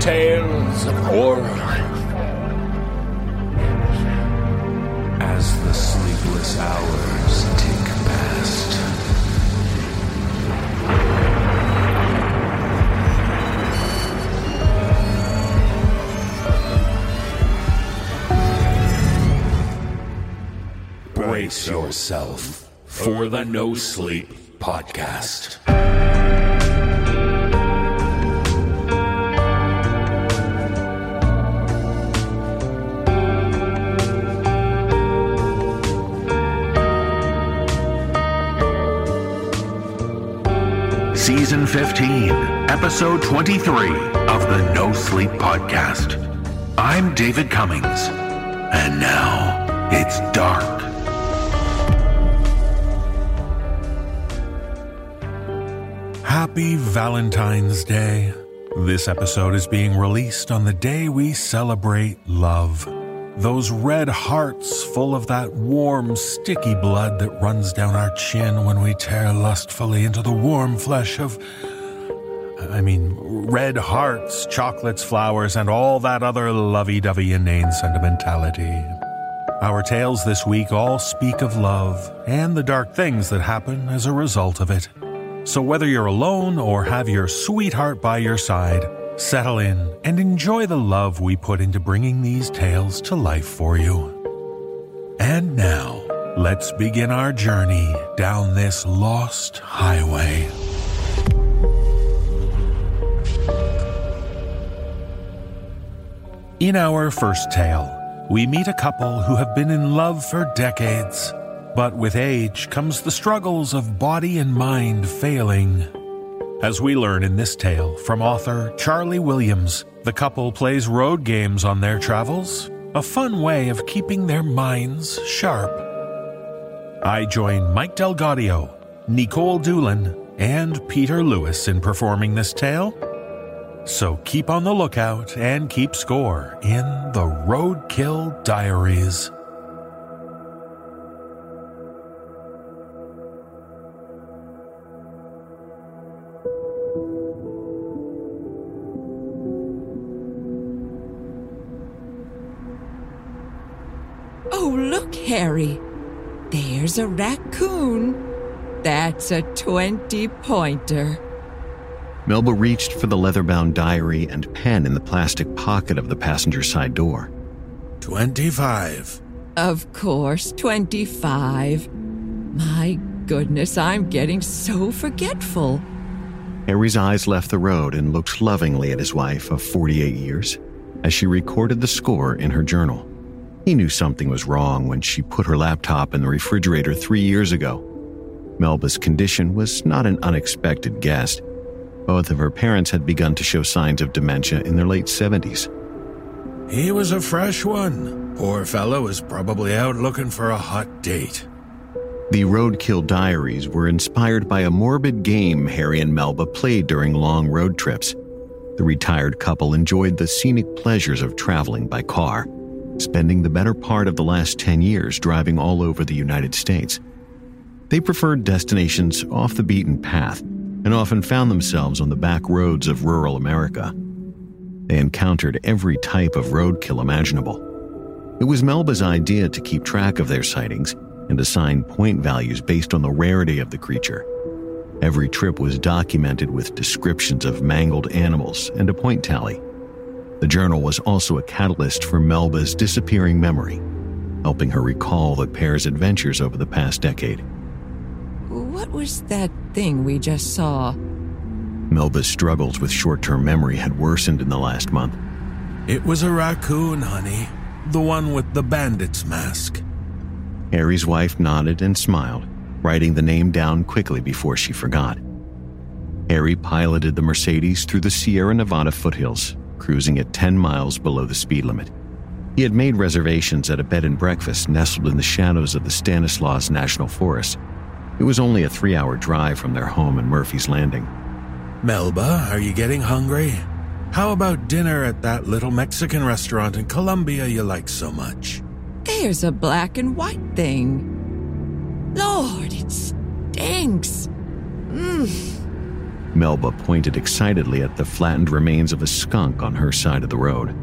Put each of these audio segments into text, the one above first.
Tales of horror. As the sleepless hours Brace yourself for the No Sleep Podcast. Season 15, Episode 23 of the No Sleep Podcast. I'm David Cummings, and now it's dark. Happy Valentine's Day. This episode is being released on the day we celebrate love. Those red hearts full of that warm, sticky blood that runs down our chin when we tear lustfully into the warm flesh of. I mean, red hearts, chocolates, flowers, and all that other lovey dovey inane sentimentality. Our tales this week all speak of love and the dark things that happen as a result of it. So whether you're alone or have your sweetheart by your side, settle in and enjoy the love we put into bringing these tales to life for you. And now, let's begin our journey down this lost highway. In our first tale, we meet a couple who have been in love for decades. But with age comes the struggles of body and mind failing. As we learn in this tale from author Charlie Williams, the couple plays road games on their travels, a fun way of keeping their minds sharp. I join Mike DelGaudio, Nikolle Doolin, and Peter Lewis in performing this tale. So keep on the lookout and keep score in the Roadkill Diaries. Look, Harry. There's a raccoon. That's a 20 pointer. Melba reached for the leather bound diary and pen in the plastic pocket of the passenger side door. 25. Of course, 25. My goodness, I'm getting so forgetful. Harry's eyes left the road and looked lovingly at his wife of 48 years as she recorded the score in her journal. He knew something was wrong when she put her laptop in the refrigerator three years ago. Melba's condition was not an unexpected guess. Both of her parents had begun to show signs of dementia in their late 70s. He was a fresh one. Poor fellow was probably out looking for a hot date. The Roadkill Diaries were inspired by a morbid game Harry and Melba played during long road trips. The retired couple enjoyed the scenic pleasures of traveling by car, spending the better part of the last 10 years driving all over the United States. They preferred destinations off the beaten path and often found themselves on the back roads of rural America. They encountered every type of roadkill imaginable. It was Melba's idea to keep track of their sightings and assign point values based on the rarity of the creature. Every trip was documented with descriptions of mangled animals and a point tally. The journal was also a catalyst for Melba's disappearing memory, helping her recall the pair's adventures over the past decade. What was that thing we just saw? Melba's struggles with short term memory had worsened in the last month. It was a raccoon, honey. The one with the bandit's mask. Harry's wife nodded and smiled, writing the name down quickly before she forgot. Harry piloted the Mercedes through the Sierra Nevada foothills, cruising at 10 miles below the speed limit. He had made reservations at a bed and breakfast nestled in the shadows of the Stanislaus National Forest. It was only a three hour drive from their home in Murphy's Landing. Melba, are you getting hungry? How about dinner at that little Mexican restaurant in Columbia you like so much? There's a black and white thing. Lord, it stinks. Mmm. Melba pointed excitedly at the flattened remains of a skunk on her side of the road.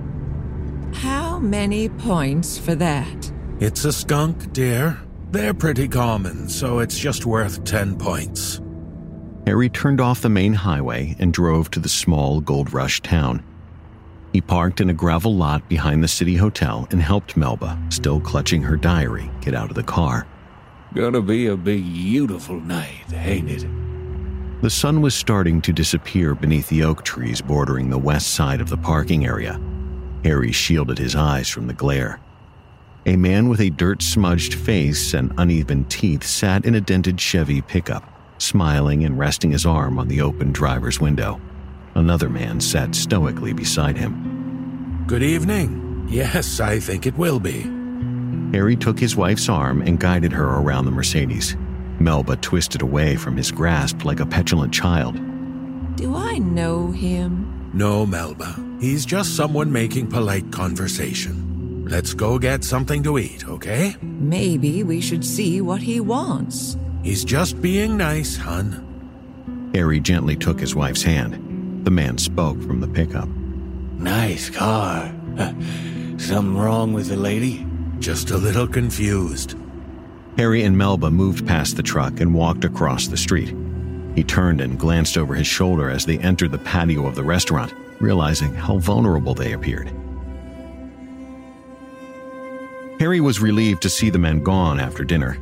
How many points for that? It's a skunk, dear. They're pretty common, so it's just worth 10 points. Harry turned off the main highway and drove to the small gold rush town. He parked in a gravel lot behind the city hotel and helped Melba, still clutching her diary, get out of the car. Gonna be a beautiful night, ain't it? The sun was starting to disappear beneath the oak trees bordering the west side of the parking area. Harry shielded his eyes from the glare. A man with a dirt smudged face and uneven teeth sat in a dented Chevy pickup, smiling and resting his arm on the open driver's window. Another man sat stoically beside him. Good evening. Yes, I think it will be. Harry took his wife's arm and guided her around the Mercedes. Melba twisted away from his grasp like a petulant child. Do I know him? No, Melba. He's just someone making polite conversation. Let's go get something to eat, okay? Maybe we should see what he wants. He's just being nice, hon. Harry gently took his wife's hand. The man spoke from the pickup. Nice car. Something wrong with the lady? Just a little confused. Harry and Melba moved past the truck and walked across the street. He turned and glanced over his shoulder as they entered the patio of the restaurant, realizing how vulnerable they appeared. Harry was relieved to see the men gone after dinner.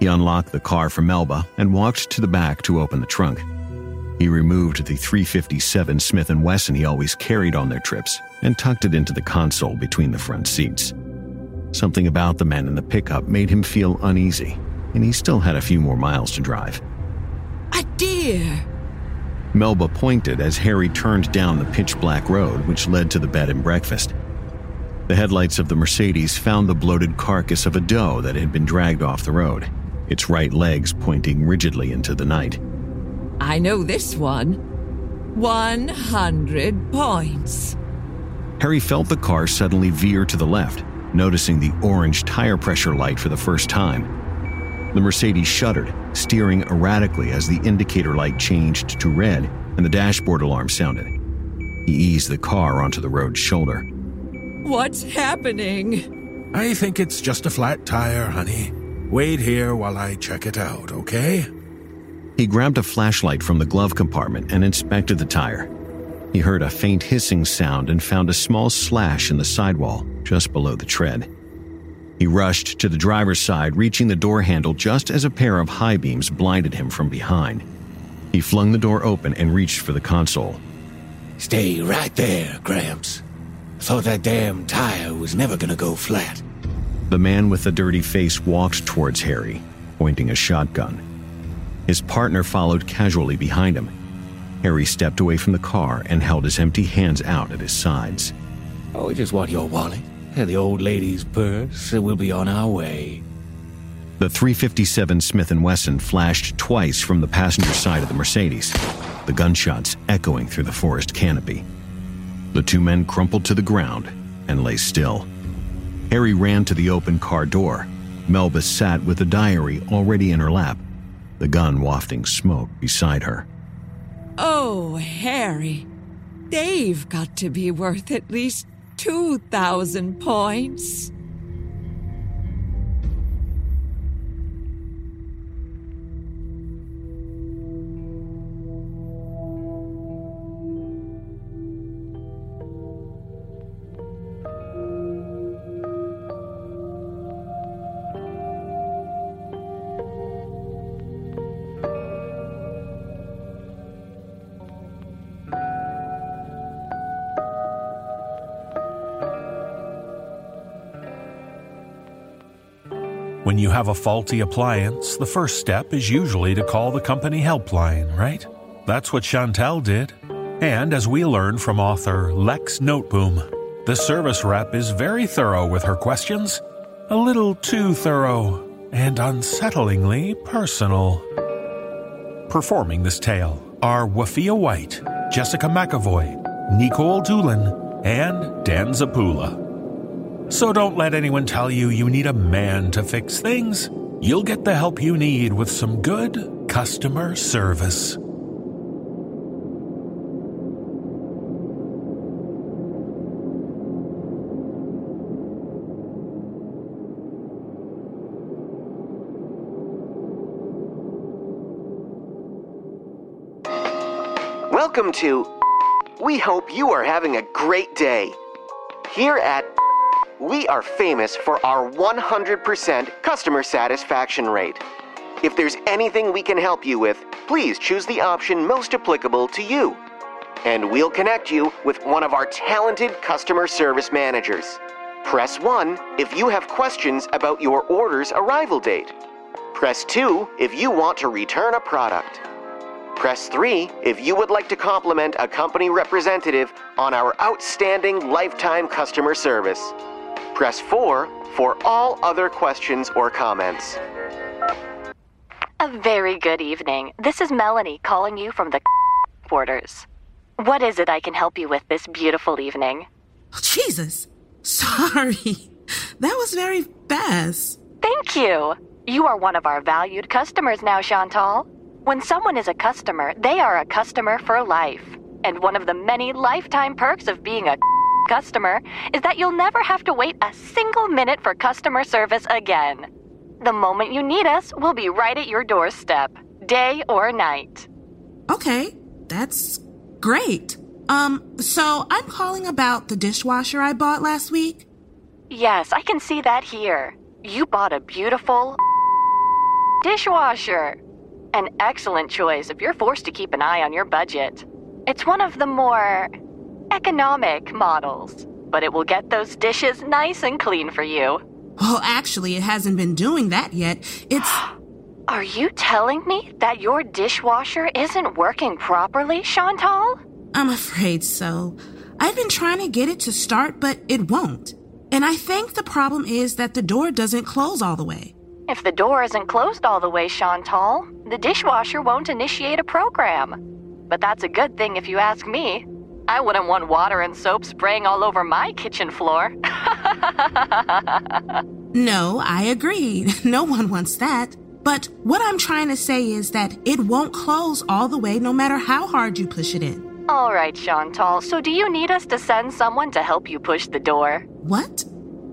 He unlocked the car for Melba and walked to the back to open the trunk. He removed the 357 Smith & Wesson he always carried on their trips and tucked it into the console between the front seats. Something about the man in the pickup made him feel uneasy, and he still had a few more miles to drive. A deer! Melba pointed as Harry turned down the pitch black road which led to the bed and breakfast. The headlights of the Mercedes found the bloated carcass of a doe that had been dragged off the road, its right legs pointing rigidly into the night. I know this one. 100 points. Harry felt the car suddenly veer to the left, noticing the orange tire pressure light for the first time. The Mercedes shuddered, steering erratically as the indicator light changed to red and the dashboard alarm sounded. He eased the car onto the road's shoulder. What's happening? I think it's just a flat tire, honey. Wait here while I check it out, okay? He grabbed a flashlight from the glove compartment and inspected the tire. He heard a faint hissing sound and found a small slash in the sidewall just below the tread. He rushed to the driver's side, reaching the door handle just as a pair of high beams blinded him from behind. He flung the door open and reached for the console. Stay right there, Gramps. Thought that damn tire was never gonna go flat. The man with the dirty face walked towards Harry, pointing a shotgun. His partner followed casually behind him. Harry stepped away from the car and held his empty hands out at his sides. Oh, we just want your wallet and the old lady's purse, and we'll be on our way. The 357 Smith & Wesson flashed twice from the passenger side of the Mercedes, the gunshots echoing through the forest canopy. The two men crumpled to the ground and lay still. Harry ran to the open car door. Melba sat with the diary already in her lap, the gun wafting smoke beside her. Oh, Harry. They've got to be worth at least 2,000 points. Have a faulty appliance, the first step is usually to call the company helpline, right? That's what Chantal did. And as we learn from author Lex Noteboom, the service rep is very thorough with her questions, a little too thorough, and unsettlingly personal. Performing this tale are Wafiyyah White, Jessica McEvoy, Nikolle Doolin, and Dan Zappulla. So don't let anyone tell you you need a man to fix things. You'll get the help you need with some good customer service. Welcome to. We hope you are having a great day. Here at. We are famous for our 100% customer satisfaction rate. If there's anything we can help you with, please choose the option most applicable to you. And we'll connect you with one of our talented customer service managers. Press 1 if you have questions about your order's arrival date. Press 2 if you want to return a product. Press 3 if you would like to compliment a company representative on our outstanding lifetime customer service. Press 4 for all other questions or comments. A very good evening. This is Melanie calling you from the quarters. What is it I can help you with this beautiful evening? Oh, Jesus. Sorry. That was very fast. Thank you. You are one of our valued customers now, Chantal. When someone is a customer, they are a customer for life. And one of the many lifetime perks of being a customer is that you'll never have to wait a single minute for customer service again. The moment you need us, we'll be right at your doorstep, day or night. Okay, that's great. Um, so I'm calling about the dishwasher I bought last week. Yes, I can see that here. You bought a beautiful dishwasher. An excellent choice if you're forced to keep an eye on your budget. It's one of the more economic models, but it will get those dishes nice and clean for you. Well, actually, it hasn't been doing that yet. It's. Are you telling me that your dishwasher isn't working properly, Chantal? I'm afraid so. I've been trying to get it to start, but it won't. And I think the problem is that the door doesn't close all the way. If the door isn't closed all the way, Chantal, the dishwasher won't initiate a program. But that's a good thing if you ask me. I wouldn't want water and soap spraying all over my kitchen floor. no, I agree. No one wants that. But what I'm trying to say is that it won't close all the way no matter how hard you push it in. All right, Chantal. So do you need us to send someone to help you push the door? What?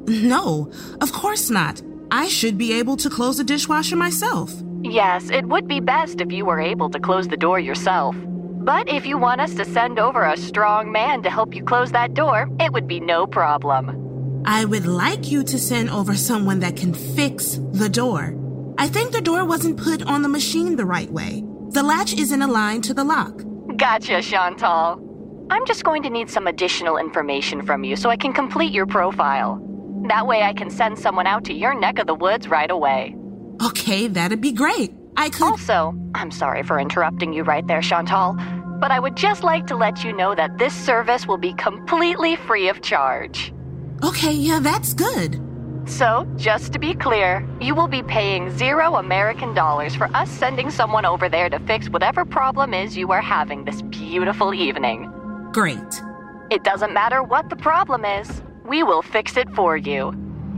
No, of course not. I should be able to close the dishwasher myself. Yes, it would be best if you were able to close the door yourself. But if you want us to send over a strong man to help you close that door, it would be no problem. I would like you to send over someone that can fix the door. I think the door wasn't put on the machine the right way. The latch isn't aligned to the lock. Gotcha, Chantal. I'm just going to need some additional information from you so I can complete your profile. That way I can send someone out to your neck of the woods right away. Okay, that'd be great. I could. Also, I'm sorry for interrupting you right there, Chantal, but I would just like to let you know that this service will be completely free of charge. Okay, yeah, that's good. So, just to be clear, you will be paying zero American dollars for us sending someone over there to fix whatever problem is you are having this beautiful evening. Great. It doesn't matter what the problem is, we will fix it for you.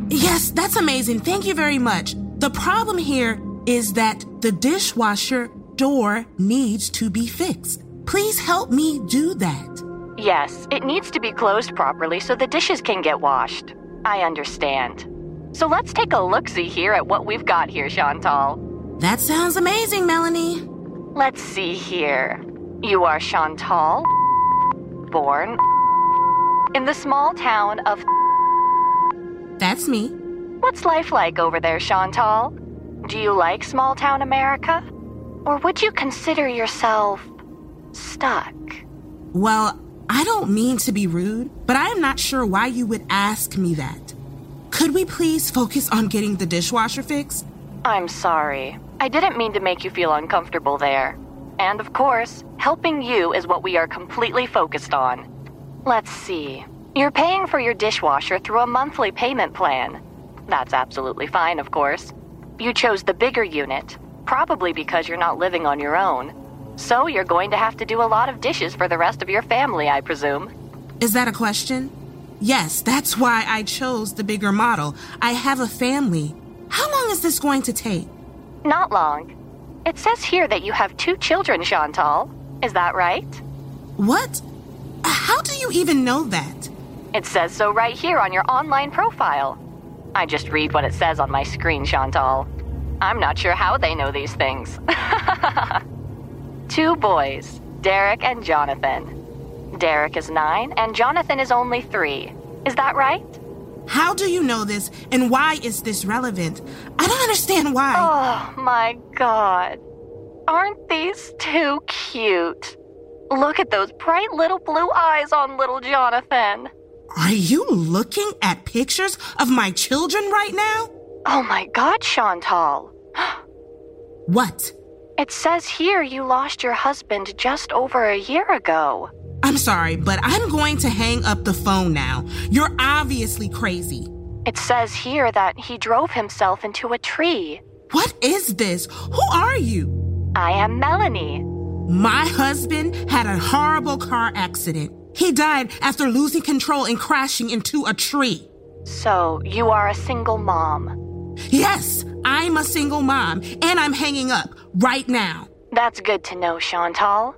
Yes, that's amazing. Thank you very much. The problem here is that the dishwasher door needs to be fixed. Please help me do that. Yes, it needs to be closed properly so the dishes can get washed. I understand. So let's take a look see here at what we've got here, Chantal. That sounds amazing, Melanie. Let's see here. You are Chantal, born in the small town of. That's me. What's life like over there, Chantal? Do you like small town America? Or would you consider yourself stuck? Well, I don't mean to be rude, but I am not sure why you would ask me that. Could we please focus on getting the dishwasher fixed? I'm sorry. I didn't mean to make you feel uncomfortable there. And of course, helping you is what we are completely focused on. Let's see. You're paying for your dishwasher through a monthly payment plan. That's absolutely fine, of course. You chose the bigger unit, probably because you're not living on your own. So you're going to have to do a lot of dishes for the rest of your family, I presume. Is that a question? Yes, that's why I chose the bigger model. I have a family. How long is this going to take? Not long. It says here that you have two children, Chantal. Is that right? What? How do you even know that? It says so right here on your online profile. I just read what it says on my screen, Chantal. I'm not sure how they know these things. Two boys, Derek and Jonathan. Derek is nine and Jonathan is only three. Is that right? How do you know this and why is this relevant? I don't understand why. Oh my god. Aren't these two cute? Look at those bright little blue eyes on little Jonathan. Are you looking at pictures of my children right now? Oh my god, Chantal. what? It says here you lost your husband just over a year ago. I'm sorry, but I'm going to hang up the phone now. You're obviously crazy. It says here that he drove himself into a tree. What is this? Who are you? I am Melanie. My husband had a horrible car accident. He died after losing control and crashing into a tree. So, you are a single mom? Yes, I'm a single mom, and I'm hanging up right now. That's good to know, Chantal.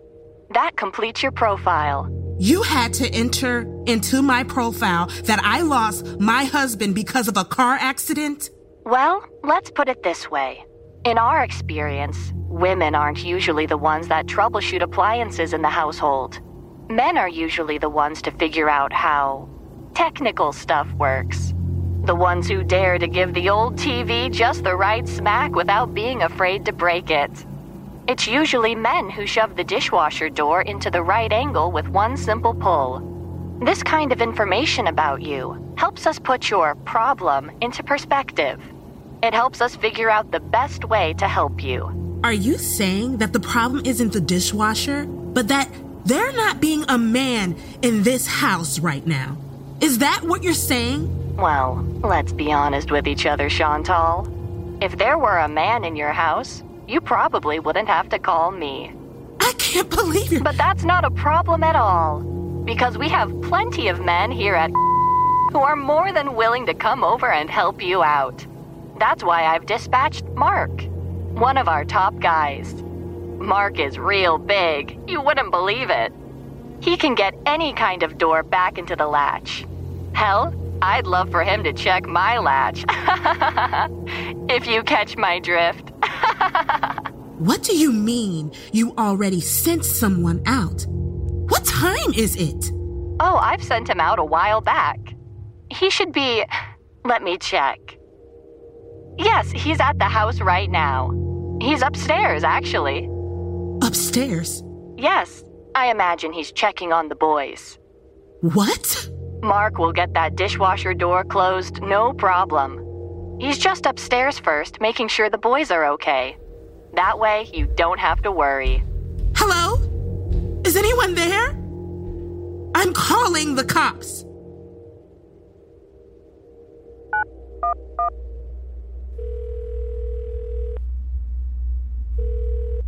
That completes your profile. You had to enter into my profile that I lost my husband because of a car accident? Well, let's put it this way. In our experience, women aren't usually the ones that troubleshoot appliances in the household. Men are usually the ones to figure out how technical stuff works. The ones who dare to give the old TV just the right smack without being afraid to break it. It's usually men who shove the dishwasher door into the right angle with one simple pull. This kind of information about you helps us put your problem into perspective. It helps us figure out the best way to help you. Are you saying that the problem isn't the dishwasher, but that they're not being a man in this house right now? Is that what you're saying? Well, let's be honest with each other, Chantal. If there were a man in your house, you probably wouldn't have to call me. I can't believe it. But that's not a problem at all. Because we have plenty of men here at who are more than willing to come over and help you out. That's why I've dispatched Mark, one of our top guys. Mark is real big. You wouldn't believe it. He can get any kind of door back into the latch. Hell, I'd love for him to check my latch. if you catch my drift. what do you mean you already sent someone out? What time is it? Oh, I've sent him out a while back. He should be. Let me check. Yes, he's at the house right now. He's upstairs, actually. Upstairs? Yes, I imagine he's checking on the boys. What? Mark will get that dishwasher door closed, no problem. He's just upstairs first, making sure the boys are okay. That way, you don't have to worry. Hello? Is anyone there? I'm calling the cops.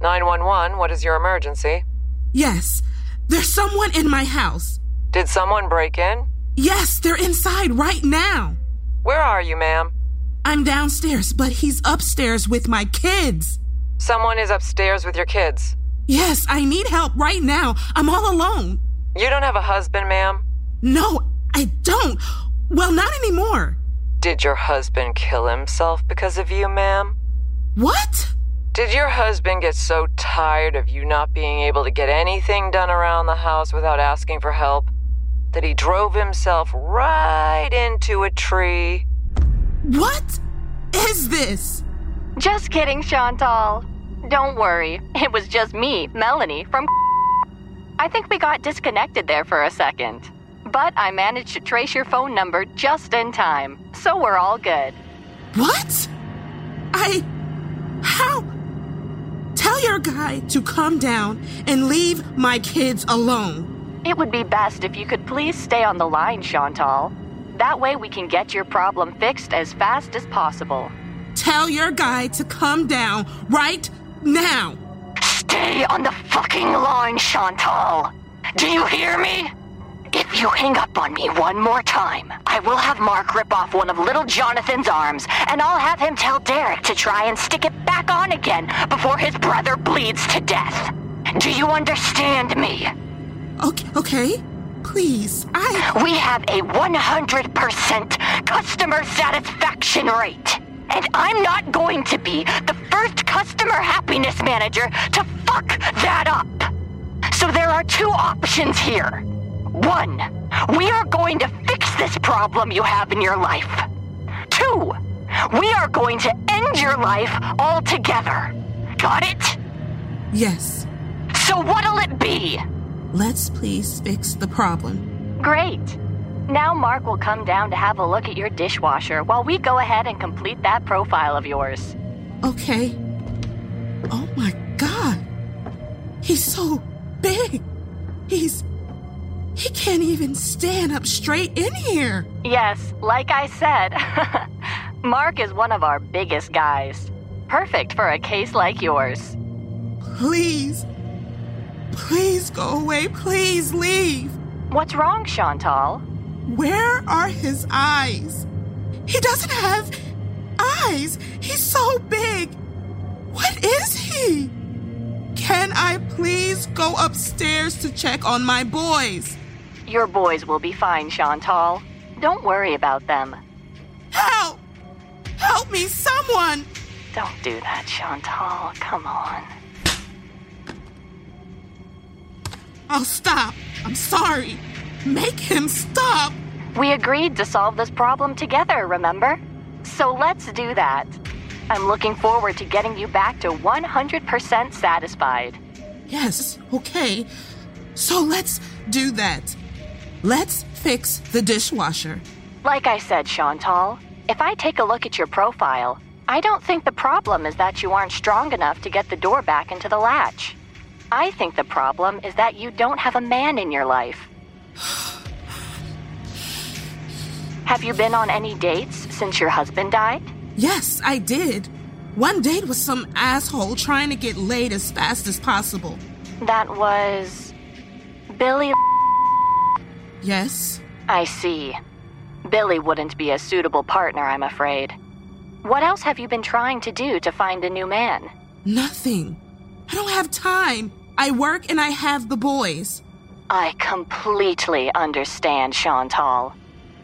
Nine one one. What is your emergency? Yes, there's someone in my house. Did someone break in? Yes, they're inside right now. Where are you, ma'am? I'm downstairs, but he's upstairs with my kids. Someone is upstairs with your kids? Yes, I need help right now. I'm all alone. You don't have a husband, ma'am? No, I don't. Well, not anymore. Did your husband kill himself because of you, ma'am? What? Did your husband get so tired of you not being able to get anything done around the house without asking for help that he drove himself right into a tree? What is this? Just kidding, Chantal. Don't worry. It was just me, Melanie, from. I think we got disconnected there for a second. But I managed to trace your phone number just in time, so we're all good. What? I. How? Tell your guy to come down and leave my kids alone. It would be best if you could please stay on the line, Chantal. That way we can get your problem fixed as fast as possible. Tell your guy to come down right now. Stay on the fucking line, Chantal. Do you hear me? If you hang up on me one more time, I will have Mark rip off one of little Jonathan's arms, and I'll have him tell Derek to try and stick it back on again before his brother bleeds to death. Do you understand me? Okay, okay. Please, I. We have a 100% customer satisfaction rate. And I'm not going to be the first customer happiness manager to fuck that up. So there are two options here. One, we are going to fix this problem you have in your life. Two, we are going to end your life altogether. Got it? Yes. So what'll it be? Let's please fix the problem. Great. Now Mark will come down to have a look at your dishwasher while we go ahead and complete that profile of yours. Okay. Oh my god. He's so big. He's. He can't even stand up straight in here. Yes, like I said, Mark is one of our biggest guys. Perfect for a case like yours. Please. Please go away. Please leave. What's wrong, Chantal? Where are his eyes? He doesn't have eyes. He's so big. What is he? Can I please go upstairs to check on my boys? Your boys will be fine, Chantal. Don't worry about them. Help! Help me, someone! Don't do that, Chantal. Come on. I'll stop. I'm sorry. Make him stop. We agreed to solve this problem together, remember? So let's do that. I'm looking forward to getting you back to 100% satisfied. Yes, okay. So let's do that. Let's fix the dishwasher. Like I said, Chantal, if I take a look at your profile, I don't think the problem is that you aren't strong enough to get the door back into the latch. I think the problem is that you don't have a man in your life. have you been on any dates since your husband died? Yes, I did. One date was some asshole trying to get laid as fast as possible. That was. Billy. Yes? I see. Billy wouldn't be a suitable partner, I'm afraid. What else have you been trying to do to find a new man? Nothing. I don't have time. I work and I have the boys. I completely understand, Chantal.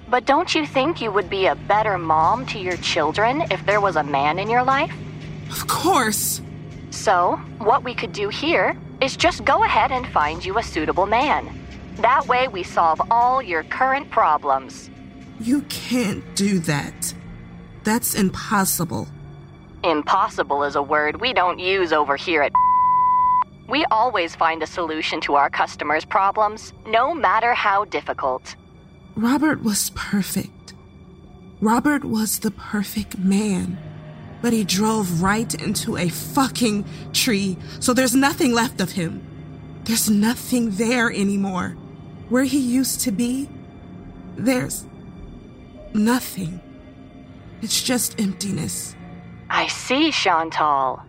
But don't you think you would be a better mom to your children if there was a man in your life? Of course. So, what we could do here is just go ahead and find you a suitable man. That way we solve all your current problems. You can't do that. That's impossible. Impossible is a word we don't use over here at. We always find a solution to our customers' problems, no matter how difficult. Robert was perfect. Robert was the perfect man. But he drove right into a fucking tree, so there's nothing left of him. There's nothing there anymore. Where he used to be, there's nothing. It's just emptiness. I see, Chantal.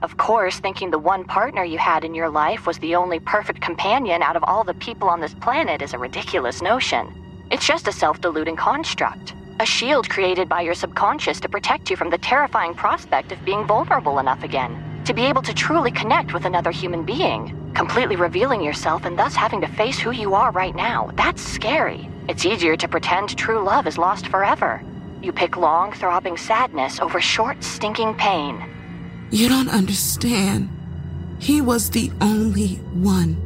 Of course, thinking the one partner you had in your life was the only perfect companion out of all the people on this planet is a ridiculous notion. It's just a self deluding construct, a shield created by your subconscious to protect you from the terrifying prospect of being vulnerable enough again, to be able to truly connect with another human being, completely revealing yourself and thus having to face who you are right now. That's scary. It's easier to pretend true love is lost forever. You pick long, throbbing sadness over short, stinking pain. You don't understand. He was the only one.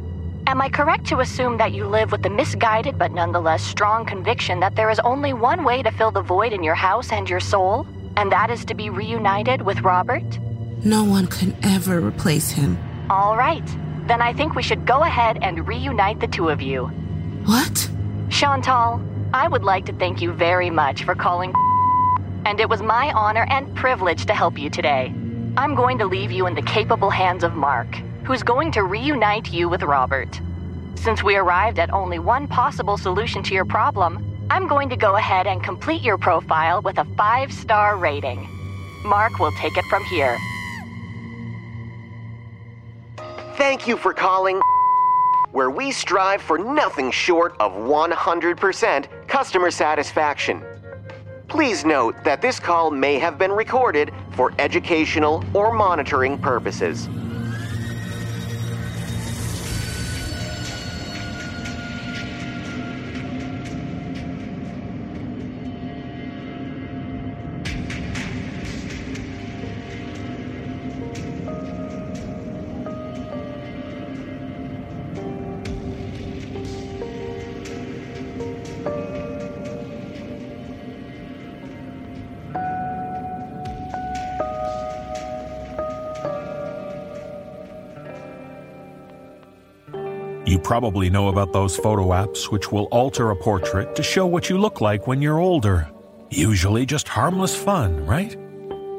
Am I correct to assume that you live with the misguided but nonetheless strong conviction that there is only one way to fill the void in your house and your soul? And that is to be reunited with Robert? No one can ever replace him. All right. Then I think we should go ahead and reunite the two of you. What? Chantal, I would like to thank you very much for calling, and it was my honor and privilege to help you today. I'm going to leave you in the capable hands of Mark, who's going to reunite you with Robert. Since we arrived at only one possible solution to your problem, I'm going to go ahead and complete your profile with a five star rating. Mark will take it from here. Thank you for calling, where we strive for nothing short of 100% customer satisfaction. Please note that this call may have been recorded for educational or monitoring purposes. Probably know about those photo apps which will alter a portrait to show what you look like when you're older. Usually just harmless fun, right?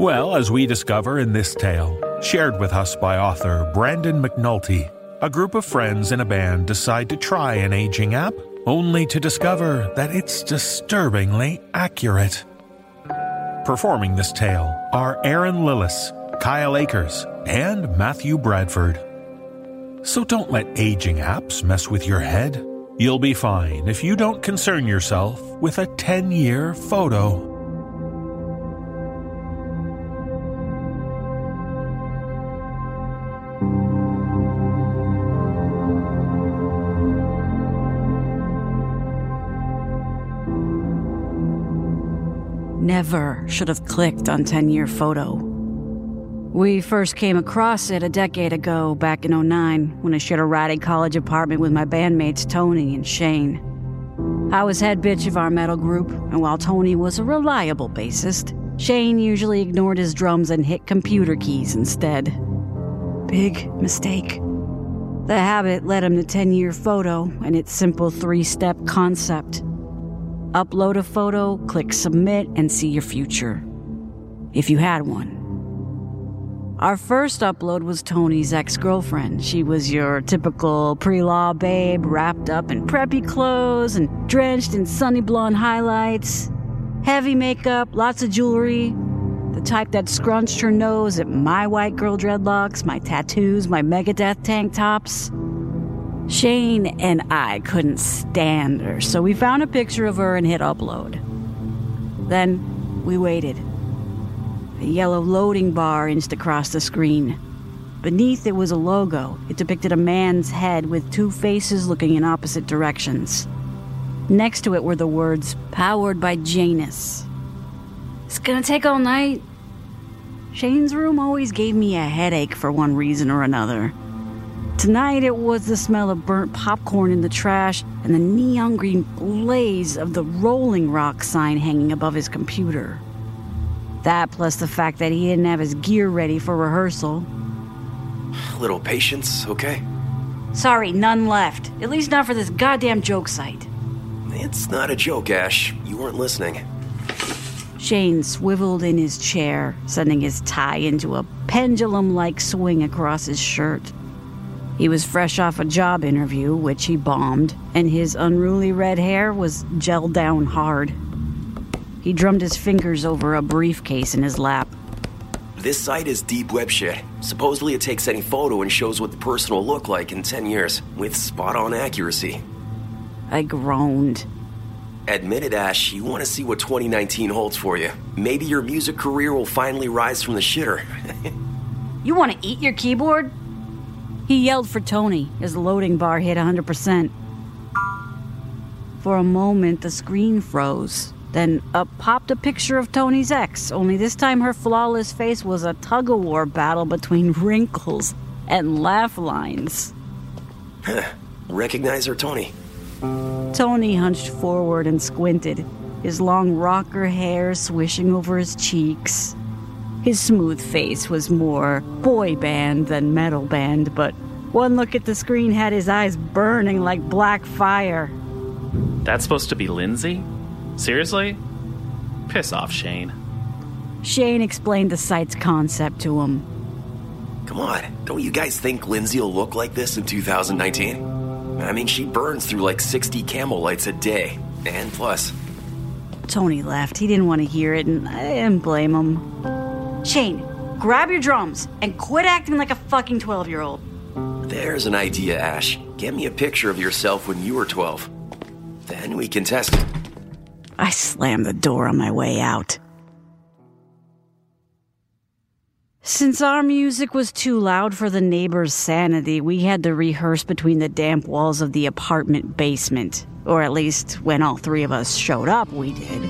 Well, as we discover in this tale, shared with us by author Brandon McNulty, a group of friends in a band decide to try an aging app, only to discover that it's disturbingly accurate. Performing this tale are Erin Lillis, Kyle Akers, and Matthew Bradford. So don't let aging apps mess with your head. You'll be fine if you don't concern yourself with a 10 year photo. Never should have clicked on 10 year photo. We first came across it a decade ago, back in 09, when I shared a ratty college apartment with my bandmates Tony and Shane. I was head bitch of our metal group, and while Tony was a reliable bassist, Shane usually ignored his drums and hit computer keys instead. Big mistake. The habit led him to 10 year photo and its simple three step concept. Upload a photo, click submit, and see your future. If you had one. Our first upload was Tony's ex girlfriend. She was your typical pre law babe, wrapped up in preppy clothes and drenched in sunny blonde highlights. Heavy makeup, lots of jewelry. The type that scrunched her nose at my white girl dreadlocks, my tattoos, my Megadeth tank tops. Shane and I couldn't stand her, so we found a picture of her and hit upload. Then we waited. A yellow loading bar inched across the screen. Beneath it was a logo. It depicted a man's head with two faces looking in opposite directions. Next to it were the words, powered by Janus. It's gonna take all night. Shane's room always gave me a headache for one reason or another. Tonight it was the smell of burnt popcorn in the trash and the neon green blaze of the Rolling Rock sign hanging above his computer. That plus the fact that he didn't have his gear ready for rehearsal. A Little patience, okay? Sorry, none left. At least not for this goddamn joke site. It's not a joke, Ash. You weren't listening. Shane swiveled in his chair, sending his tie into a pendulum like swing across his shirt. He was fresh off a job interview, which he bombed, and his unruly red hair was gelled down hard. He drummed his fingers over a briefcase in his lap. This site is deep web shit. Supposedly it takes any photo and shows what the person will look like in 10 years, with spot on accuracy. I groaned. Admit it, Ash, you want to see what 2019 holds for you. Maybe your music career will finally rise from the shitter. you want to eat your keyboard? He yelled for Tony as the loading bar hit 100%. For a moment, the screen froze. Then up popped a picture of Tony's ex, only this time her flawless face was a tug of war battle between wrinkles and laugh lines. Recognize her, Tony? Tony hunched forward and squinted, his long rocker hair swishing over his cheeks. His smooth face was more boy band than metal band, but one look at the screen had his eyes burning like black fire. That's supposed to be Lindsay? Seriously? Piss off, Shane. Shane explained the site's concept to him. Come on, don't you guys think Lindsay will look like this in 2019? I mean, she burns through like 60 camel lights a day. And plus. Tony left. He didn't want to hear it, and I didn't blame him. Shane, grab your drums and quit acting like a fucking 12 year old. There's an idea, Ash. Get me a picture of yourself when you were 12. Then we can test it. I slammed the door on my way out. Since our music was too loud for the neighbors' sanity, we had to rehearse between the damp walls of the apartment basement. Or at least, when all three of us showed up, we did.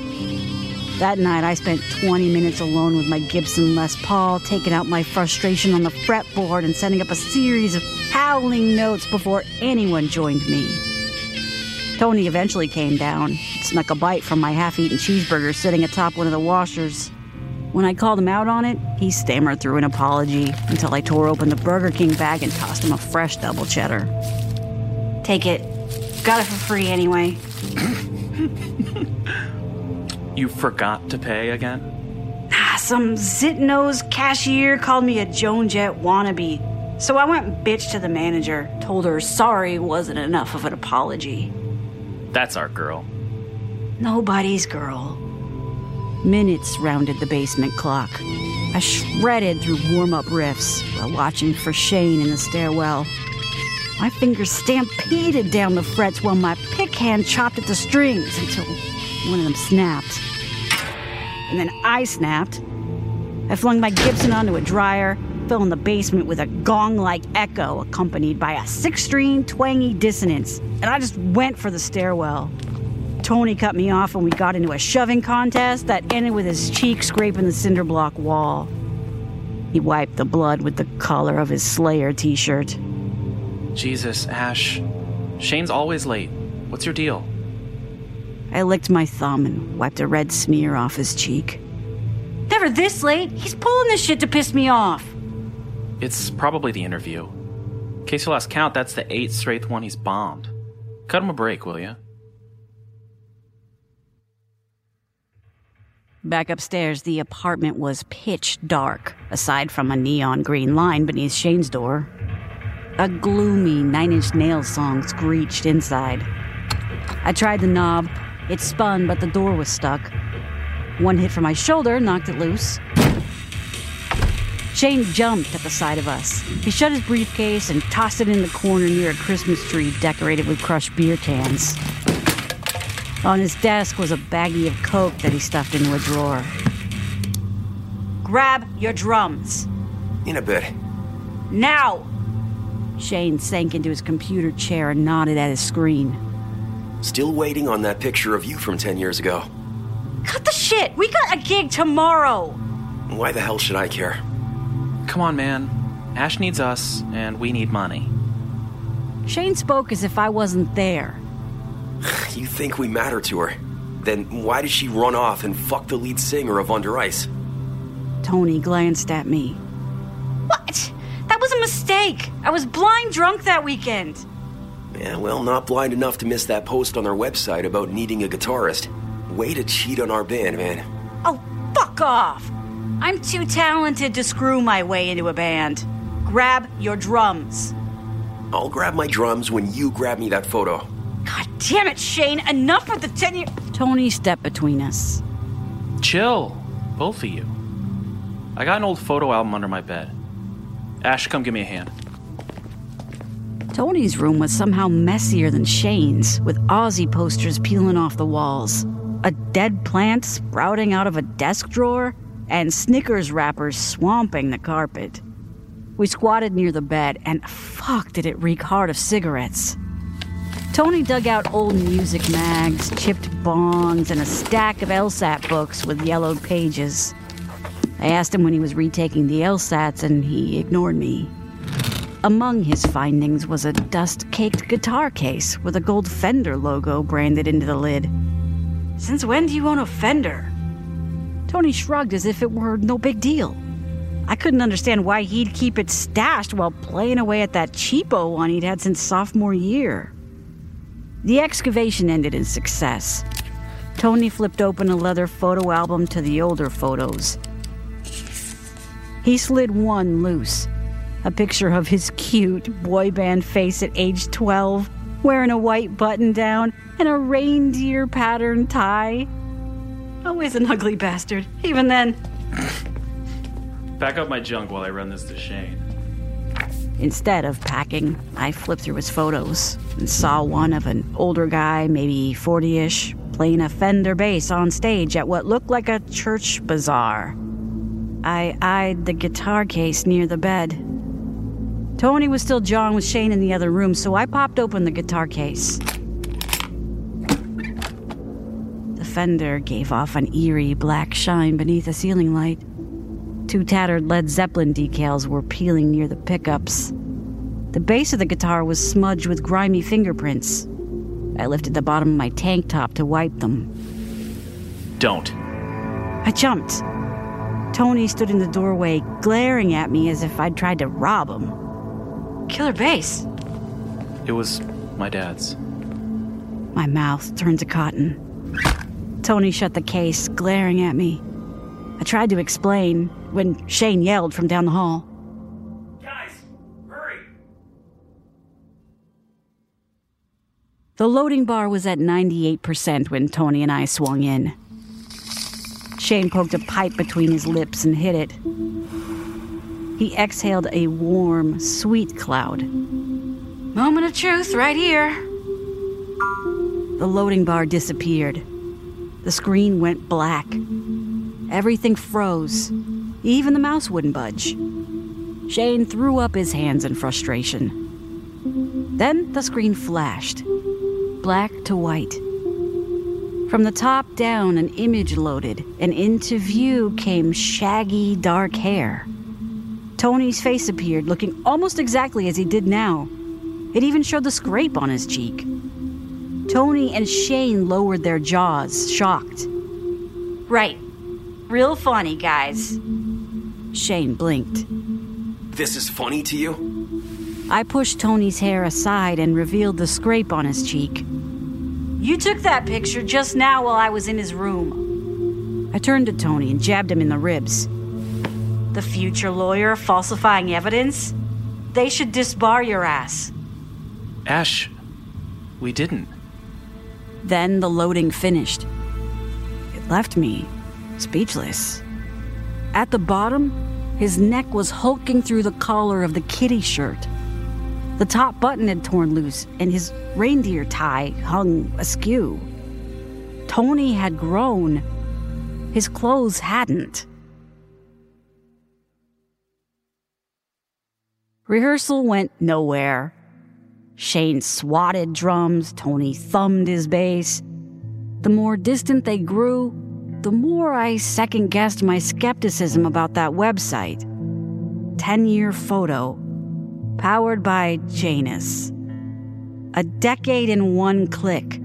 That night, I spent 20 minutes alone with my Gibson Les Paul, taking out my frustration on the fretboard and setting up a series of howling notes before anyone joined me. Tony eventually came down, snuck a bite from my half eaten cheeseburger sitting atop one of the washers. When I called him out on it, he stammered through an apology until I tore open the Burger King bag and tossed him a fresh double cheddar. Take it. Got it for free anyway. You forgot to pay again? Ah, some zit-nosed cashier called me a Joan Jett wannabe. So I went and bitched to the manager, told her sorry wasn't enough of an apology. That's our girl. Nobody's girl. Minutes rounded the basement clock. I shredded through warm up riffs while watching for Shane in the stairwell. My fingers stampeded down the frets while my pick hand chopped at the strings until one of them snapped. And then I snapped. I flung my Gibson onto a dryer, fell in the basement with a gong like echo accompanied by a six string twangy dissonance, and I just went for the stairwell. Tony cut me off and we got into a shoving contest that ended with his cheek scraping the cinder block wall. He wiped the blood with the collar of his Slayer t shirt. Jesus, Ash. Shane's always late. What's your deal? I licked my thumb and wiped a red smear off his cheek. Never this late. He's pulling this shit to piss me off. It's probably the interview. In case you lost count, that's the eighth straight one he's bombed. Cut him a break, will you? Back upstairs, the apartment was pitch dark, aside from a neon green line beneath Shane's door. A gloomy Nine Inch Nails song screeched inside. I tried the knob. It spun, but the door was stuck. One hit from my shoulder knocked it loose. Shane jumped at the sight of us. He shut his briefcase and tossed it in the corner near a Christmas tree decorated with crushed beer cans. On his desk was a baggie of coke that he stuffed into a drawer. Grab your drums. In a bit. Now! Shane sank into his computer chair and nodded at his screen. Still waiting on that picture of you from 10 years ago. Cut the shit! We got a gig tomorrow! Why the hell should I care? Come on, man. Ash needs us, and we need money. Shane spoke as if I wasn't there. You think we matter to her? Then why did she run off and fuck the lead singer of Under Ice? Tony glanced at me. What? That was a mistake. I was blind drunk that weekend. Yeah, well, not blind enough to miss that post on our website about needing a guitarist. Way to cheat on our band, man. Oh, fuck off! I'm too talented to screw my way into a band. Grab your drums. I'll grab my drums when you grab me that photo. God damn it, Shane! Enough with the ten year. Tony stepped between us. Chill, both of you. I got an old photo album under my bed. Ash, come give me a hand. Tony's room was somehow messier than Shane's, with Ozzy posters peeling off the walls, a dead plant sprouting out of a desk drawer, and Snickers wrappers swamping the carpet. We squatted near the bed, and fuck, did it reek hard of cigarettes. Tony dug out old music mags, chipped bongs, and a stack of LSAT books with yellowed pages. I asked him when he was retaking the LSATs, and he ignored me. Among his findings was a dust caked guitar case with a gold Fender logo branded into the lid. Since when do you own a Fender? Tony shrugged as if it were no big deal. I couldn't understand why he'd keep it stashed while playing away at that cheapo one he'd had since sophomore year. The excavation ended in success. Tony flipped open a leather photo album to the older photos. He slid one loose a picture of his cute boy band face at age 12, wearing a white button down and a reindeer pattern tie. Always an ugly bastard, even then. Pack up my junk while I run this to Shane. Instead of packing, I flipped through his photos and saw one of an older guy, maybe 40 ish, playing a Fender bass on stage at what looked like a church bazaar. I eyed the guitar case near the bed. Tony was still jawing with Shane in the other room, so I popped open the guitar case. Fender gave off an eerie black shine beneath a ceiling light. Two tattered Led Zeppelin decals were peeling near the pickups. The base of the guitar was smudged with grimy fingerprints. I lifted the bottom of my tank top to wipe them. Don't. I jumped. Tony stood in the doorway, glaring at me as if I'd tried to rob him. Killer bass. It was my dad's. My mouth turned to cotton. Tony shut the case, glaring at me. I tried to explain when Shane yelled from down the hall. Guys, hurry! The loading bar was at 98% when Tony and I swung in. Shane poked a pipe between his lips and hit it. He exhaled a warm, sweet cloud. Moment of truth right here. The loading bar disappeared. The screen went black. Everything froze. Even the mouse wouldn't budge. Shane threw up his hands in frustration. Then the screen flashed black to white. From the top down, an image loaded, and into view came shaggy, dark hair. Tony's face appeared, looking almost exactly as he did now. It even showed the scrape on his cheek. Tony and Shane lowered their jaws, shocked. Right. Real funny, guys. Shane blinked. This is funny to you? I pushed Tony's hair aside and revealed the scrape on his cheek. You took that picture just now while I was in his room. I turned to Tony and jabbed him in the ribs. The future lawyer falsifying evidence? They should disbar your ass. Ash, we didn't. Then the loading finished. It left me speechless. At the bottom, his neck was hulking through the collar of the kitty shirt. The top button had torn loose, and his reindeer tie hung askew. Tony had grown. His clothes hadn't. Rehearsal went nowhere. Shane swatted drums, Tony thumbed his bass. The more distant they grew, the more I second guessed my skepticism about that website. 10 year photo, powered by Janus. A decade in one click.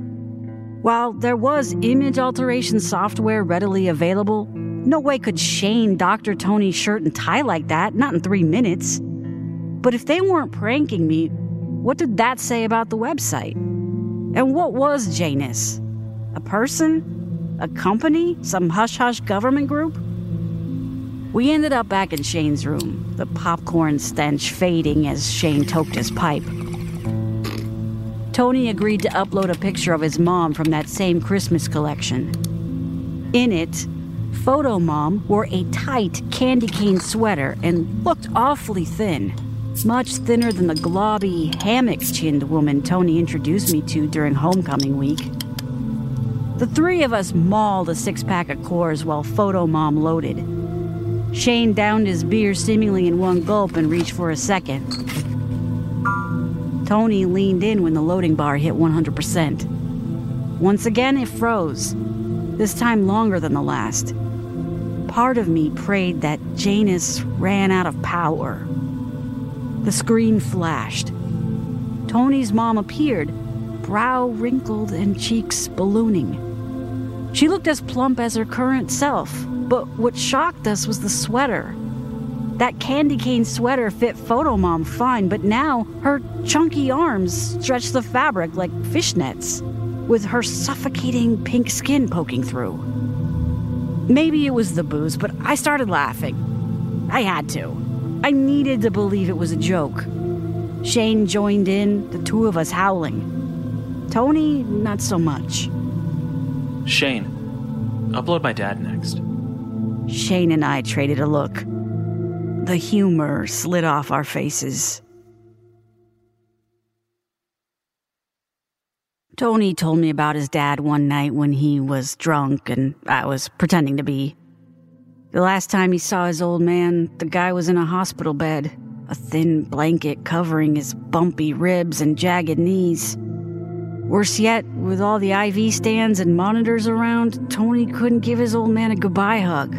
While there was image alteration software readily available, no way could Shane doctor Tony's shirt and tie like that, not in three minutes. But if they weren't pranking me, what did that say about the website? And what was Janus? A person? A company? Some hush hush government group? We ended up back in Shane's room, the popcorn stench fading as Shane toked his pipe. Tony agreed to upload a picture of his mom from that same Christmas collection. In it, Photo Mom wore a tight candy cane sweater and looked awfully thin, much thinner than the globby, hammock chinned woman Tony introduced me to during homecoming week. The three of us mauled a six pack of Coors while Photo Mom loaded. Shane downed his beer seemingly in one gulp and reached for a second. Tony leaned in when the loading bar hit 100%. Once again, it froze, this time longer than the last. Part of me prayed that Janus ran out of power. The screen flashed. Tony's mom appeared, brow wrinkled and cheeks ballooning. She looked as plump as her current self, but what shocked us was the sweater. That candy cane sweater fit Photo Mom fine, but now her chunky arms stretched the fabric like fishnets, with her suffocating pink skin poking through. Maybe it was the booze, but I started laughing. I had to. I needed to believe it was a joke. Shane joined in, the two of us howling. Tony, not so much. Shane, upload my dad next. Shane and I traded a look. The humor slid off our faces. Tony told me about his dad one night when he was drunk and I was pretending to be. The last time he saw his old man, the guy was in a hospital bed, a thin blanket covering his bumpy ribs and jagged knees. Worse yet, with all the IV stands and monitors around, Tony couldn't give his old man a goodbye hug.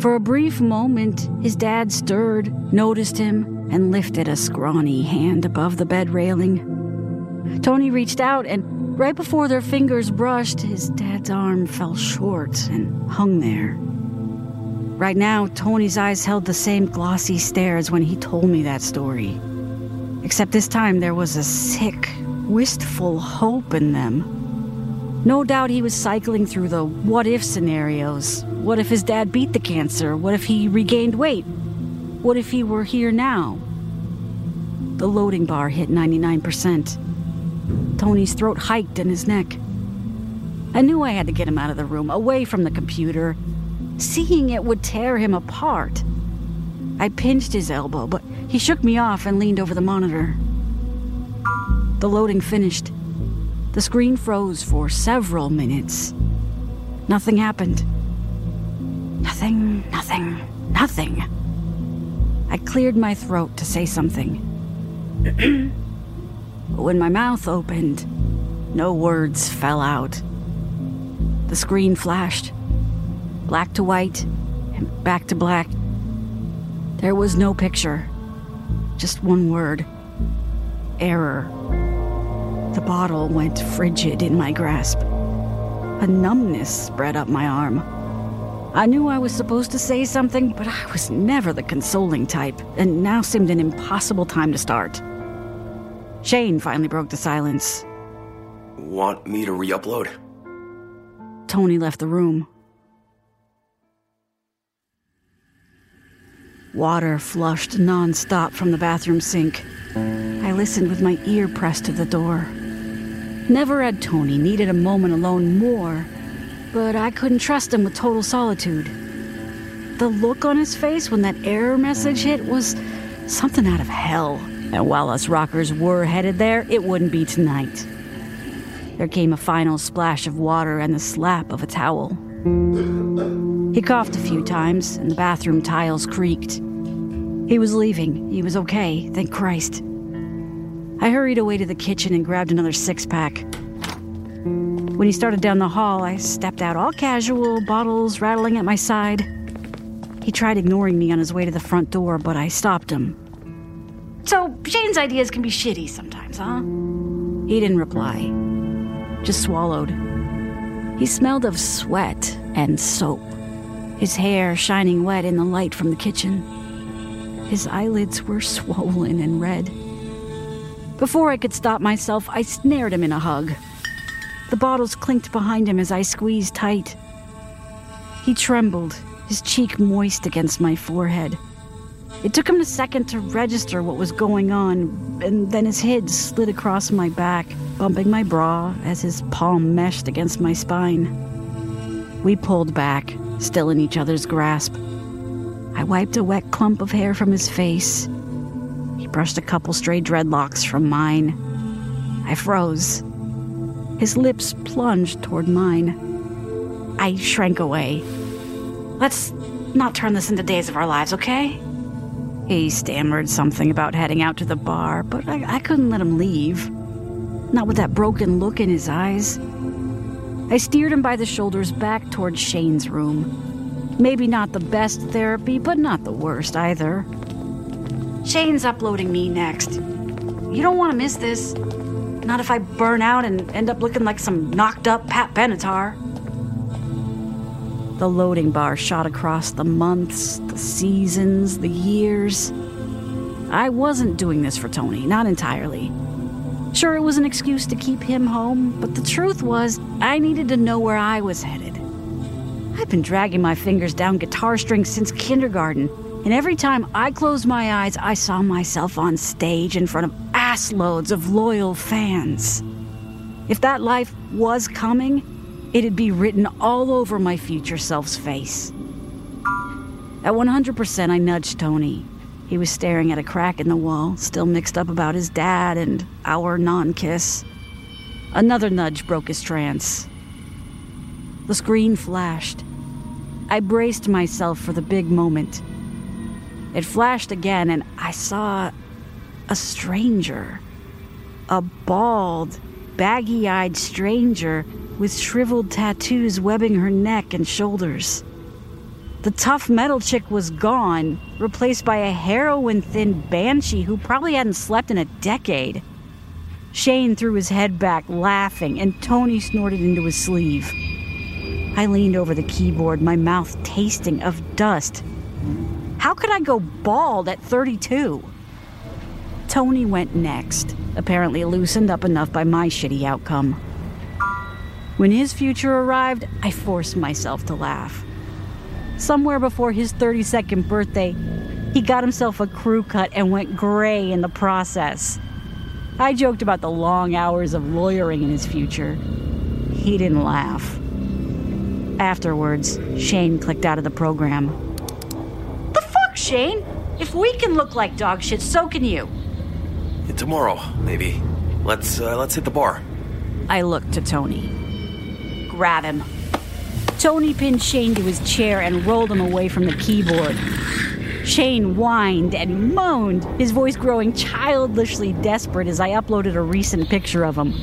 For a brief moment, his dad stirred, noticed him, and lifted a scrawny hand above the bed railing. Tony reached out, and right before their fingers brushed, his dad's arm fell short and hung there. Right now, Tony's eyes held the same glossy stare as when he told me that story. Except this time there was a sick, wistful hope in them. No doubt he was cycling through the what if scenarios. What if his dad beat the cancer? What if he regained weight? What if he were here now? The loading bar hit 99%. Tony's throat hiked in his neck. I knew I had to get him out of the room, away from the computer. Seeing it would tear him apart. I pinched his elbow, but he shook me off and leaned over the monitor. The loading finished. The screen froze for several minutes. Nothing happened. Nothing, nothing, nothing. I cleared my throat to say something. but when my mouth opened, no words fell out. The screen flashed black to white and back to black. There was no picture, just one word error. The bottle went frigid in my grasp. A numbness spread up my arm. I knew I was supposed to say something, but I was never the consoling type, and now seemed an impossible time to start. Shane finally broke the silence. Want me to re upload? Tony left the room. Water flushed nonstop from the bathroom sink. I listened with my ear pressed to the door. Never had Tony needed a moment alone more, but I couldn't trust him with total solitude. The look on his face when that error message hit was something out of hell. And while us rockers were headed there, it wouldn't be tonight. There came a final splash of water and the slap of a towel. He coughed a few times, and the bathroom tiles creaked. He was leaving. He was okay, thank Christ. I hurried away to the kitchen and grabbed another six pack. When he started down the hall, I stepped out all casual, bottles rattling at my side. He tried ignoring me on his way to the front door, but I stopped him. So, Shane's ideas can be shitty sometimes, huh? He didn't reply, just swallowed. He smelled of sweat and soap, his hair shining wet in the light from the kitchen. His eyelids were swollen and red. Before I could stop myself, I snared him in a hug. The bottles clinked behind him as I squeezed tight. He trembled, his cheek moist against my forehead. It took him a second to register what was going on, and then his head slid across my back, bumping my bra as his palm meshed against my spine. We pulled back, still in each other's grasp. I wiped a wet clump of hair from his face. He brushed a couple stray dreadlocks from mine. I froze. His lips plunged toward mine. I shrank away. Let's not turn this into days of our lives, okay? He stammered something about heading out to the bar, but I, I couldn't let him leave. Not with that broken look in his eyes. I steered him by the shoulders back toward Shane's room. Maybe not the best therapy, but not the worst either. Shane's uploading me next. You don't want to miss this. Not if I burn out and end up looking like some knocked up Pat Benatar. The loading bar shot across the months, the seasons, the years. I wasn't doing this for Tony, not entirely. Sure, it was an excuse to keep him home, but the truth was, I needed to know where I was headed. I've been dragging my fingers down guitar strings since kindergarten, and every time I closed my eyes, I saw myself on stage in front of assloads of loyal fans. If that life was coming, it'd be written all over my future self's face. At 100%, I nudged Tony. He was staring at a crack in the wall, still mixed up about his dad and our non kiss. Another nudge broke his trance. The screen flashed. I braced myself for the big moment. It flashed again, and I saw a stranger. A bald, baggy eyed stranger with shriveled tattoos webbing her neck and shoulders. The tough metal chick was gone, replaced by a heroin thin banshee who probably hadn't slept in a decade. Shane threw his head back, laughing, and Tony snorted into his sleeve. I leaned over the keyboard, my mouth tasting of dust. How could I go bald at 32? Tony went next, apparently loosened up enough by my shitty outcome. When his future arrived, I forced myself to laugh. Somewhere before his 32nd birthday, he got himself a crew cut and went gray in the process. I joked about the long hours of lawyering in his future. He didn't laugh. Afterwards, Shane clicked out of the program. The fuck, Shane? If we can look like dog shit, so can you. And tomorrow, maybe. Let's uh, let's hit the bar. I looked to Tony. Grab him. Tony pinned Shane to his chair and rolled him away from the keyboard. Shane whined and moaned, his voice growing childishly desperate as I uploaded a recent picture of him.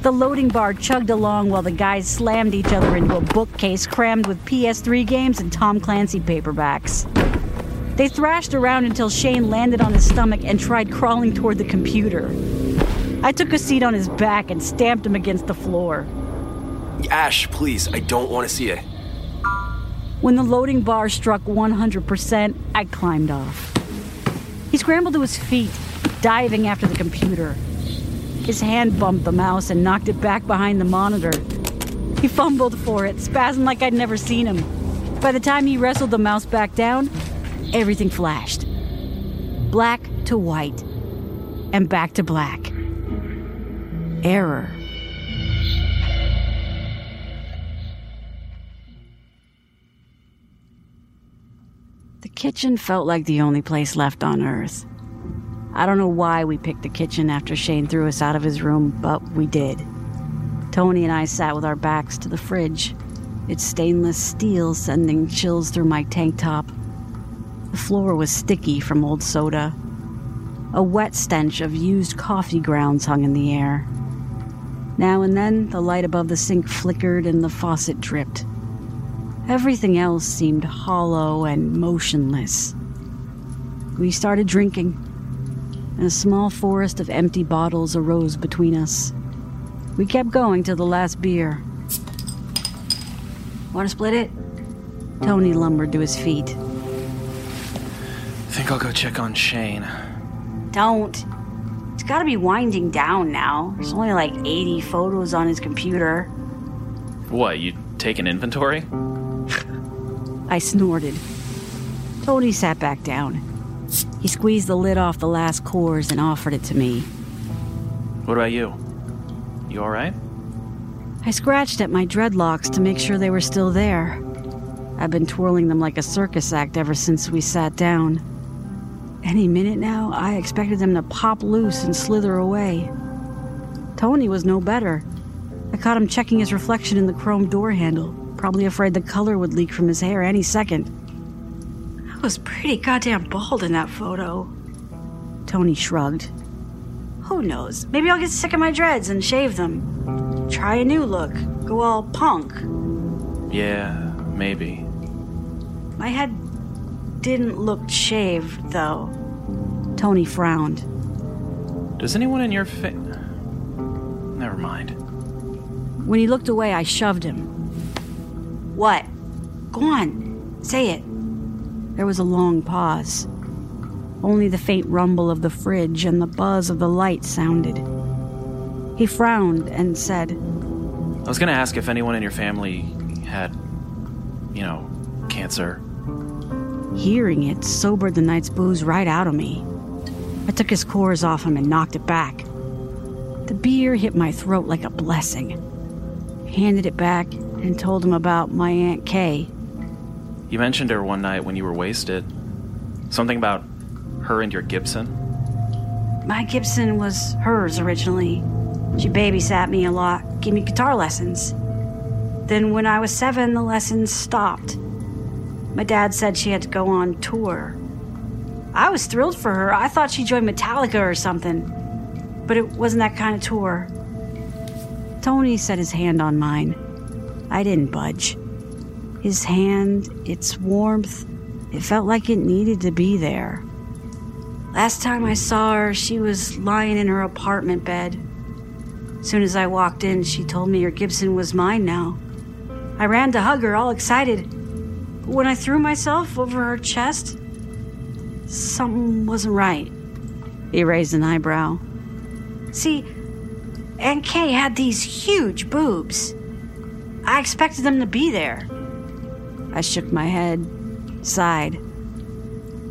The loading bar chugged along while the guys slammed each other into a bookcase crammed with PS3 games and Tom Clancy paperbacks. They thrashed around until Shane landed on his stomach and tried crawling toward the computer. I took a seat on his back and stamped him against the floor. Ash, please, I don't want to see it. When the loading bar struck 100%, I climbed off. He scrambled to his feet, diving after the computer. His hand bumped the mouse and knocked it back behind the monitor. He fumbled for it, spazzing like I'd never seen him. By the time he wrestled the mouse back down, everything flashed black to white, and back to black. Error. Kitchen felt like the only place left on Earth. I don't know why we picked the kitchen after Shane threw us out of his room, but we did. Tony and I sat with our backs to the fridge, its stainless steel sending chills through my tank top. The floor was sticky from old soda. A wet stench of used coffee grounds hung in the air. Now and then, the light above the sink flickered and the faucet dripped. Everything else seemed hollow and motionless. We started drinking, and a small forest of empty bottles arose between us. We kept going till the last beer. Want to split it? Tony lumbered to his feet. I think I'll go check on Shane. Don't. It's gotta be winding down now. There's only like 80 photos on his computer. What, you take an inventory? I snorted. Tony sat back down. He squeezed the lid off the last Coors and offered it to me. What about you? You alright? I scratched at my dreadlocks to make sure they were still there. I've been twirling them like a circus act ever since we sat down. Any minute now, I expected them to pop loose and slither away. Tony was no better. I caught him checking his reflection in the chrome door handle, probably afraid the color would leak from his hair any second. I was pretty goddamn bald in that photo. Tony shrugged. Who knows? Maybe I'll get sick of my dreads and shave them. Try a new look. Go all punk. Yeah, maybe. My head didn't look shaved, though. Tony frowned. Does anyone in your fa- Never mind. When he looked away, I shoved him. What? Go on, say it. There was a long pause. Only the faint rumble of the fridge and the buzz of the light sounded. He frowned and said, I was going to ask if anyone in your family had, you know, cancer. Hearing it sobered the night's booze right out of me. I took his Coors off him and knocked it back. The beer hit my throat like a blessing. Handed it back and told him about my Aunt Kay. You mentioned her one night when you were wasted. Something about her and your Gibson. My Gibson was hers originally. She babysat me a lot, gave me guitar lessons. Then, when I was seven, the lessons stopped. My dad said she had to go on tour. I was thrilled for her. I thought she joined Metallica or something. But it wasn't that kind of tour. Tony set his hand on mine. I didn't budge. His hand, its warmth, it felt like it needed to be there. Last time I saw her, she was lying in her apartment bed. Soon as I walked in, she told me her Gibson was mine now. I ran to hug her, all excited. But when I threw myself over her chest, something wasn't right. He raised an eyebrow. See, Aunt Kay had these huge boobs. I expected them to be there. I shook my head, sighed.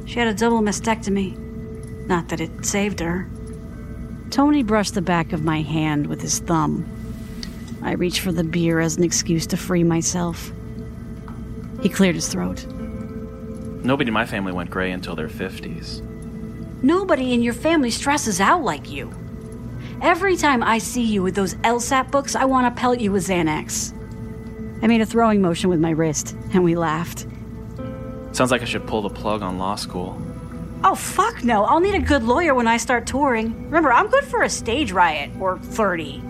She had a double mastectomy. Not that it saved her. Tony brushed the back of my hand with his thumb. I reached for the beer as an excuse to free myself. He cleared his throat. Nobody in my family went gray until their 50s. Nobody in your family stresses out like you. Every time I see you with those LSAT books, I want to pelt you with Xanax. I made a throwing motion with my wrist, and we laughed. Sounds like I should pull the plug on law school. Oh, fuck no. I'll need a good lawyer when I start touring. Remember, I'm good for a stage riot or 30.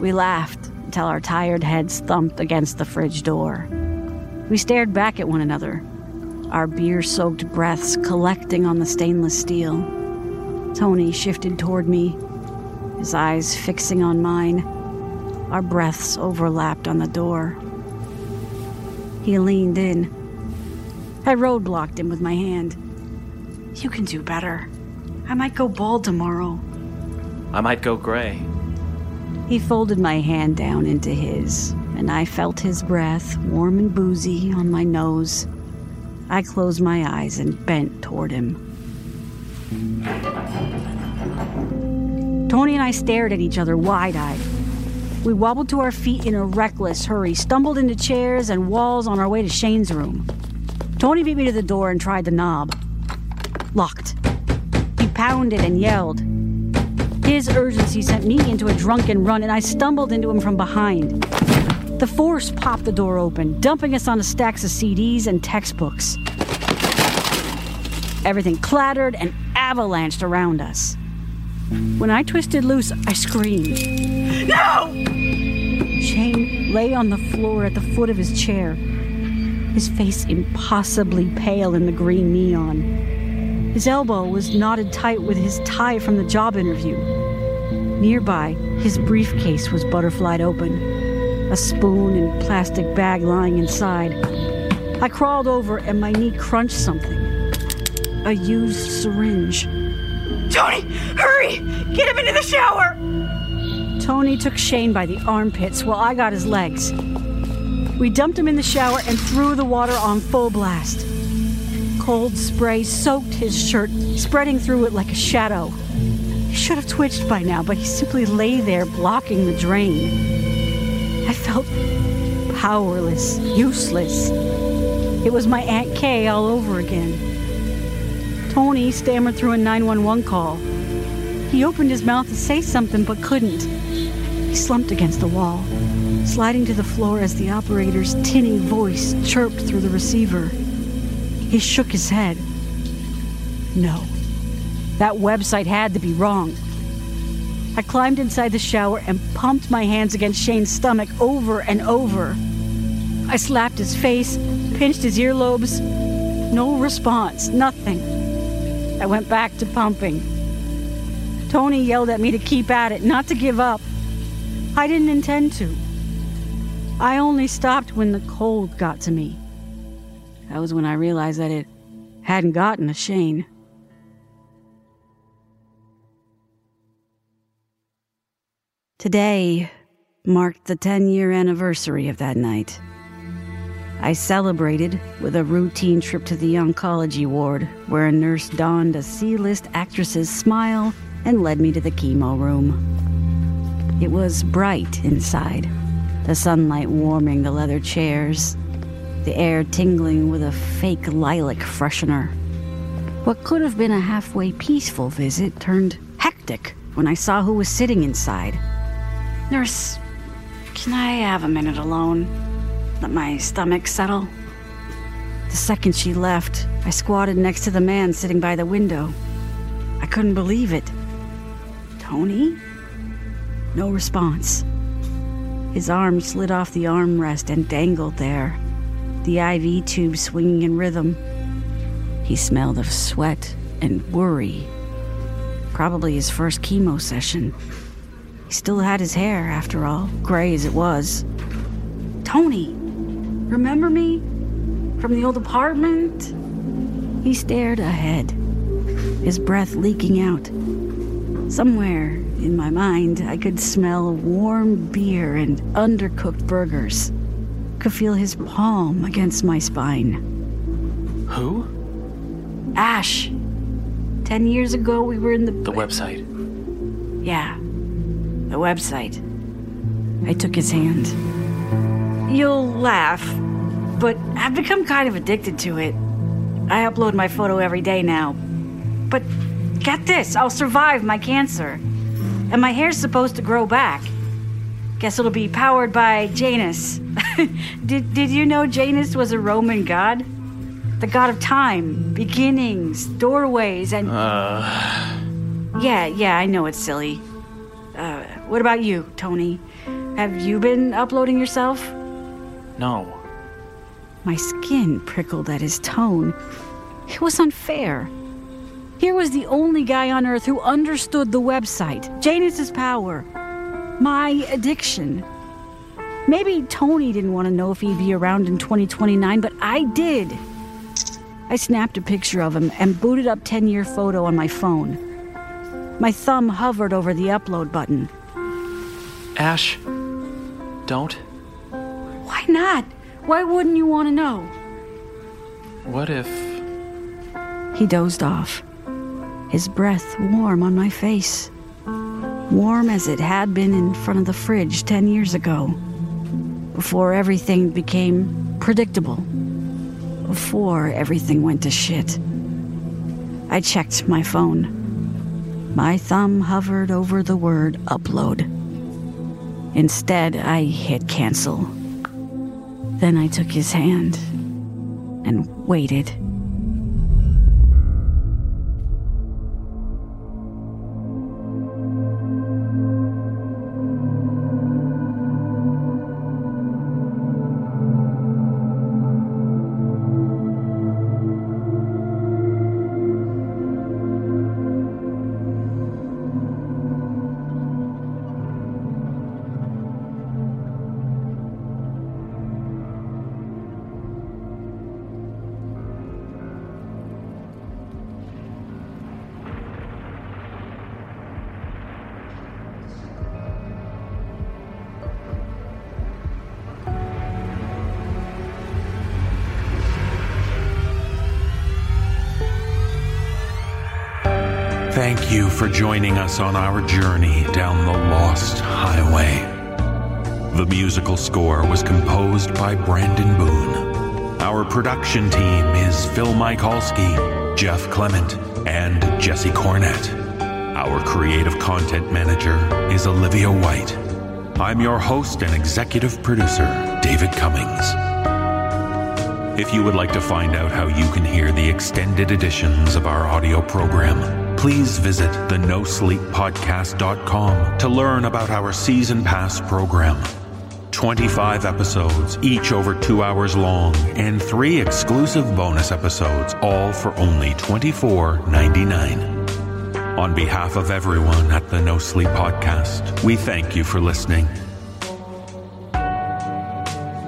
We laughed until our tired heads thumped against the fridge door. We stared back at one another, our beer soaked breaths collecting on the stainless steel. Tony shifted toward me, his eyes fixing on mine. Our breaths overlapped on the door. He leaned in. I roadblocked him with my hand. You can do better. I might go bald tomorrow. I might go gray. He folded my hand down into his, and I felt his breath, warm and boozy, on my nose. I closed my eyes and bent toward him. Tony and I stared at each other wide eyed. We wobbled to our feet in a reckless hurry, stumbled into chairs and walls on our way to Shane's room. Tony beat me to the door and tried the knob. Locked. He pounded and yelled. His urgency sent me into a drunken run, and I stumbled into him from behind. The force popped the door open, dumping us onto stacks of CDs and textbooks. Everything clattered and avalanched around us. When I twisted loose, I screamed. No! Shane lay on the floor at the foot of his chair, his face impossibly pale in the green neon. His elbow was knotted tight with his tie from the job interview. Nearby, his briefcase was butterflied open, a spoon and plastic bag lying inside. I crawled over and my knee crunched something a used syringe. Tony, hurry! Get him into the shower! Tony took Shane by the armpits while I got his legs. We dumped him in the shower and threw the water on full blast. Cold spray soaked his shirt, spreading through it like a shadow. He should have twitched by now, but he simply lay there blocking the drain. I felt powerless, useless. It was my Aunt Kay all over again. Tony stammered through a 911 call. He opened his mouth to say something but couldn't. He slumped against the wall, sliding to the floor as the operator's tinny voice chirped through the receiver. He shook his head. No, that website had to be wrong. I climbed inside the shower and pumped my hands against Shane's stomach over and over. I slapped his face, pinched his earlobes. No response, nothing. I went back to pumping. Tony yelled at me to keep at it, not to give up. I didn't intend to. I only stopped when the cold got to me. That was when I realized that it hadn't gotten to Shane. Today marked the 10 year anniversary of that night. I celebrated with a routine trip to the oncology ward, where a nurse donned a C list actress's smile and led me to the chemo room. It was bright inside, the sunlight warming the leather chairs, the air tingling with a fake lilac freshener. What could have been a halfway peaceful visit turned hectic when I saw who was sitting inside. Nurse, can I have a minute alone? Let my stomach settle. The second she left, I squatted next to the man sitting by the window. I couldn't believe it. Tony? No response. His arm slid off the armrest and dangled there, the IV tube swinging in rhythm. He smelled of sweat and worry. Probably his first chemo session. He still had his hair, after all, gray as it was. Tony, remember me? From the old apartment? He stared ahead, his breath leaking out. Somewhere in my mind, I could smell warm beer and undercooked burgers. Could feel his palm against my spine. Who? Ash. Ten years ago, we were in the. The website. Yeah, the website. I took his hand. You'll laugh, but I've become kind of addicted to it. I upload my photo every day now. But get this I'll survive my cancer. And my hair's supposed to grow back. Guess it'll be powered by Janus. did, did you know Janus was a Roman god? The god of time, beginnings, doorways, and. Uh. Yeah, yeah, I know it's silly. Uh, what about you, Tony? Have you been uploading yourself? No. My skin prickled at his tone. It was unfair. Here was the only guy on earth who understood the website, Janus's power, my addiction. Maybe Tony didn't want to know if he'd be around in 2029, but I did. I snapped a picture of him and booted up 10 year photo on my phone. My thumb hovered over the upload button. Ash, don't. Why not? Why wouldn't you want to know? What if. He dozed off, his breath warm on my face. Warm as it had been in front of the fridge 10 years ago. Before everything became predictable. Before everything went to shit. I checked my phone. My thumb hovered over the word upload. Instead, I hit cancel. Then I took his hand and waited. You for joining us on our journey down the Lost Highway. The musical score was composed by Brandon Boone. Our production team is Phil Michalski, Jeff Clement, and Jesse Cornett. Our creative content manager is Olivia White. I'm your host and executive producer, David Cummings. If you would like to find out how you can hear the extended editions of our audio program, please visit the nosleeppodcast.com to learn about our season pass program. 25 episodes, each over two hours long, and three exclusive bonus episodes, all for only $24.99. On behalf of everyone at the No Sleep Podcast, we thank you for listening.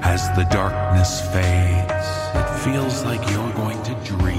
As the darkness fades, it feels like you're going to dream